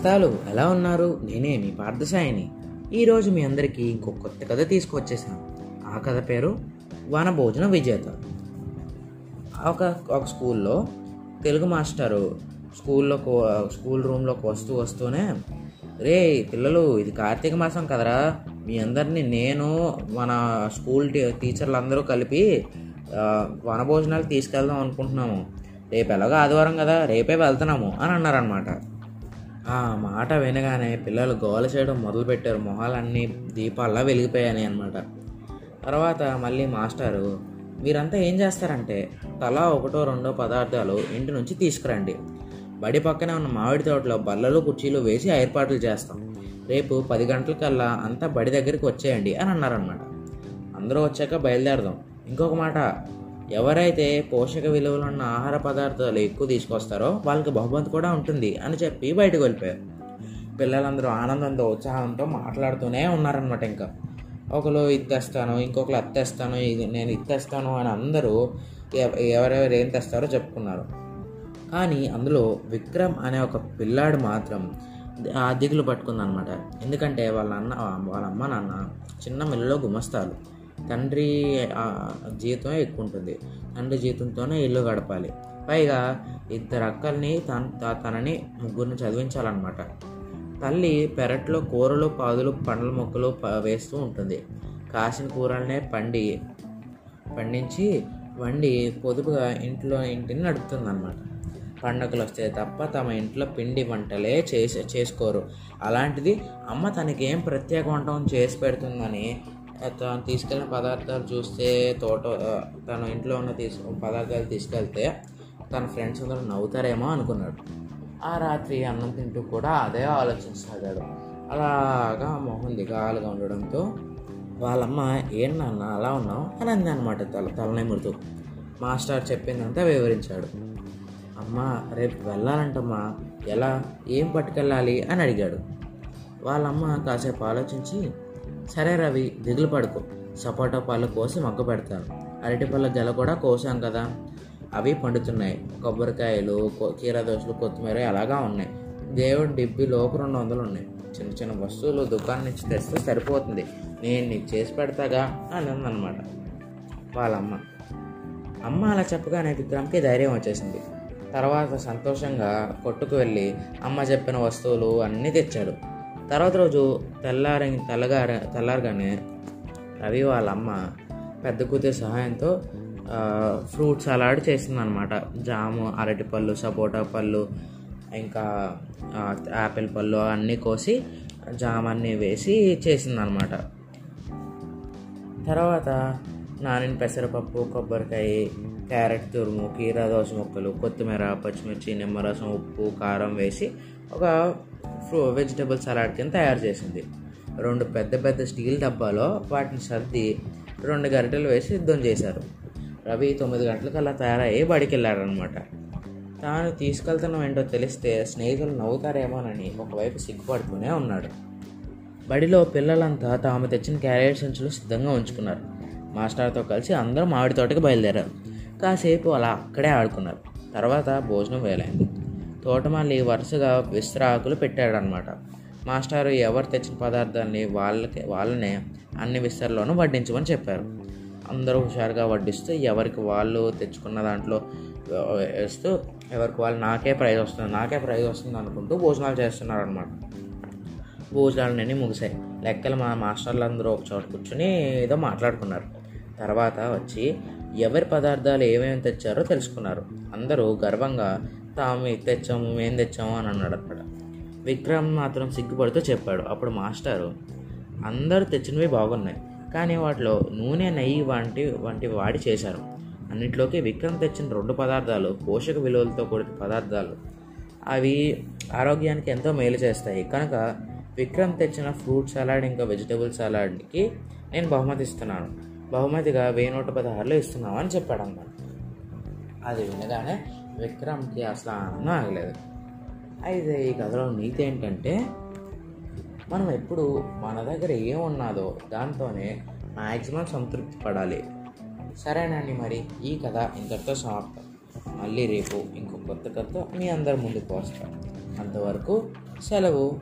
బస్తాలు ఎలా ఉన్నారు? నేనే మీ పార్థసాయిని. ఈరోజు మీ అందరికీ ఇంకో కొత్త కథ తీసుకొచ్చేసాను. ఆ కథ పేరు వనభోజన విజేత. ఒక ఒక స్కూల్లో తెలుగు మాస్టరు స్కూల్లో స్కూల్ రూమ్లోకి వస్తూ వస్తూనే రే పిల్లలు ఇది కార్తీక మాసం కదరా. మీ అందరినీ నేను మన స్కూల్ టీచర్లు అందరూ కలిపి వనభోజనాలు తీసుకెళ్దాం అనుకుంటున్నాము. రేపు ఎలాగో ఆదివారం కదా రేపే వెళ్తున్నాము అని అన్నారనమాట ఆ మాట వినగానే పిల్లలు గోల చేయడం మొదలుపెట్టారు. మొహాలన్నీ దీపాల్లా వెలిగిపోయాయి అనమాట తర్వాత మళ్ళీ మాస్టారు మీరంతా ఏం చేస్తారంటే తలా ఒకటో రెండో పదార్థాలు ఇంటి నుంచి తీసుకురండి. బడి పక్కనే ఉన్న మామిడి తోటలో బల్లలు కుర్చీలు వేసి ఏర్పాట్లు చేస్తాం. రేపు పది గంటలకల్లా అంతా బడి దగ్గరికి వచ్చేయండి అని అన్నారనమాట అందరూ వచ్చాక బయలుదేరదాం. ఇంకొక మాట ఎవరైతే పోషక విలువలు ఉన్న ఆహార పదార్థాలు ఎక్కువ తీసుకొస్తారో వాళ్ళకి బహుమతి కూడా ఉంటుంది అని చెప్పి బయటకు వెళ్ళిపోయారు. పిల్లలందరూ ఆనందంతో ఉత్సాహంతో మాట్లాడుతూనే ఉన్నారనమాట ఇంకా. ఒకరు ఇది తెస్తాను ఇంకొకరు అది తెస్తాను ఇది నేను ఇది తెస్తాను అని అందరూ ఎవరెవరు ఏం తెస్తారో చెప్పుకున్నారు. కానీ అందులో విక్రమ్ అనే ఒక పిల్లాడు మాత్రం ఆ దిగులు పట్టుకుందనమాట ఎందుకంటే వాళ్ళ అన్న వాళ్ళ అమ్మ నాన్న చిన్న మిల్లులో గుమస్తాలు. తండ్రి జీతం ఎక్కువ ఉంటుంది తండ్రి జీతంతోనే ఇల్లు గడపాలి. పైగా ఇద్దరు అక్కల్ని తన తనని ముగ్గురిని చదివించాలన్నమాట. తల్లి పెరట్లో కూరలు పాదులు పండ్ల మొక్కలు ప- వేస్తూ ఉంటుంది. కాసిన కూరలనే పండి పండించి వండి పొదుపుగా ఇంట్లో ఇంటిని నడుపుతుందన్నమాట. పండగలు వస్తే తప్ప తమ ఇంట్లో పిండి వంటలే చేసి చేసుకోరు. అలాంటిది అమ్మ తనకేం ప్రత్యేక వంటకం చేసి పెడుతుందని తను తీసుకెళ్ళిన పదార్థాలు చూస్తే తోట తన ఇంట్లో ఉన్న తీసు పదార్థాలు తీసుకెళ్తే తన ఫ్రెండ్స్ అందరూ నవ్వుతారేమో అనుకున్నాడు. ఆ రాత్రి అన్నం తింటూ కూడా అదే ఆలోచించసాగాడు అలాగా మొహం దిగాలుగా ఉండడంతో వాళ్ళమ్మ ఏం నాన్న అలా ఉన్నావు? అని అందనమాట అనమాట తల తలనేమురుతూ మాస్టర్ చెప్పిందంతా వివరించాడు. అమ్మ రేపు వెళ్ళాలంటమ్మా. ఎలా? ఏం పట్టుకెళ్ళాలి? అని అడిగాడు. వాళ్ళమ్మ కాసేపు ఆలోచించి సరే రవి దిగులు పడుకో. సపోటా పళ్ళు కోసి మగ్గ పెడతాను. అరటిపళ్ళ గెల కూడా కోసాం కదా. అవి పండుతున్నాయి. కొబ్బరికాయలు కొ- దోశలు కొత్తిమీర అలాగా ఉన్నాయి. దేవుడి డిబ్బి లోపు రెండు వందలు ఉన్నాయి. చిన్న చిన్న వస్తువులు దుకాణం నుంచి తెస్తే సరిపోతుంది. నేను నీకు చేసి పెడతాగా అని అందనమాట వాళ్ళమ్మ. అమ్మ అలా చెప్పగానే విక్రమ్కి ధైర్యం వచ్చేసింది. తర్వాత సంతోషంగా కొట్టుకు వెళ్ళి అమ్మ చెప్పిన వస్తువులు అన్నీ తెచ్చాడు. తర్వాత రోజు తెల్లారి తెల్లగార తెల్లారగానే రవి వాళ్ళ అమ్మ పెద్ద కూతురి సహాయంతో ఫ్రూట్ సలాడ్ చేసిందనమాట జాము అరటిపళ్ళు సపోటా పళ్ళు ఇంకా యాపిల్ పళ్ళు అన్నీ కోసి జామ్ అన్నీ వేసి చేసిందనమాట తర్వాత నానిన పెసరపప్పు కొబ్బరికాయ క్యారెట్ తురుము కీరా దోస ముక్కలు కొత్తిమీర పచ్చిమిర్చి నిమ్మరసం ఉప్పు కారం వేసి ఒక ఫ్రూ వెజిటబుల్ సలాడ్ కింద తయారు చేసింది. రెండు పెద్ద పెద్ద స్టీల్ డబ్బాలో వాటిని సర్ది రెండు గరిటెలు వేసి సిద్ధం చేశారు. రవి తొమ్మిది గంటలకు అలా తయారయ్యి బడికి వెళ్ళాడనమాట తాను తీసుకెళ్తున్నాం ఏంటో తెలిస్తే స్నేహితులు నవ్వుతారేమోనని ఒకవైపు సిగ్గుపడుతూనే ఉన్నాడు. బడిలో పిల్లలంతా తాము తెచ్చిన క్యారియర్ సంచులు సిద్ధంగా ఉంచుకున్నారు. మాస్టర్తో కలిసి అందరూ మామిడి తోటకి బయలుదేరారు కాసేపు అలా అక్కడే ఆడుకున్నారు తర్వాత భోజనం వేలైంది. తోటమాలి వరుసగా విస్తరాకులు పెట్టాడనమాట మాస్టారు ఎవరు తెచ్చిన పదార్థాన్ని వాళ్ళకి వాళ్ళనే అన్ని విస్తరలోనూ వడ్డించమని చెప్పారు. అందరూ హుషారుగా వడ్డిస్తూ ఎవరికి వాళ్ళు తెచ్చుకున్న దాంట్లో వేస్తూ ఎవరికి వాళ్ళు నాకే ప్రైజ్ వస్తుంది నాకే ప్రైజ్ వస్తుంది అనుకుంటూ భోజనాలు చేస్తున్నారు అనమాట భోజనాలన్నీ ముగిశాయి లెక్కలు మా మాస్టర్లు అందరూ ఒక చోట కూర్చుని ఏదో మాట్లాడుకున్నారు. తర్వాత వచ్చి ఎవరి పదార్థాలు ఏమేమి తెచ్చారో తెలుసుకున్నారు. అందరూ గర్వంగా తాము ఇది తెచ్చాము మేము తెచ్చాము అని అన్నాడు అక్కడ విక్రమ్ మాత్రం సిగ్గుపడుతూ చెప్పాడు. అప్పుడు మాస్టారు అందరూ తెచ్చినవి బాగున్నాయి కానీ వాటిలో నూనె నెయ్యి వంటి వంటి వాడి చేశారు. అన్నిట్లోకి విక్రమ్ తెచ్చిన రెండు పదార్థాలు పోషక విలువలతో కూడిన పదార్థాలు. అవి ఆరోగ్యానికి ఎంతో మేలు చేస్తాయి. కనుక విక్రమ్ తెచ్చిన ఫ్రూట్ సలాడ్ ఇంకా వెజిటబుల్ సలాడ్కి నేను బహుమతి ఇస్తున్నాను బహుమతిగా వెయ్యి నూట పదహారులో ఇస్తున్నామని చెప్పాడు అన్నమాట అది వినగానే విక్రమ్కి అసలు ఆనందం ఆగలేదు. అయితే ఈ కథలో నీతి ఏంటంటే మనం ఎప్పుడు మన దగ్గర ఏమున్నదో దాంతోనే మ్యాక్సిమం సంతృప్తి పడాలి. సరేనండి మరి? ఈ కథ ఇంతటితో సమాప్తం. మళ్ళీ రేపు ఇంకో కొత్త కథతో మీ అందరి ముందుకు వస్తాం. అంతవరకు సెలవు.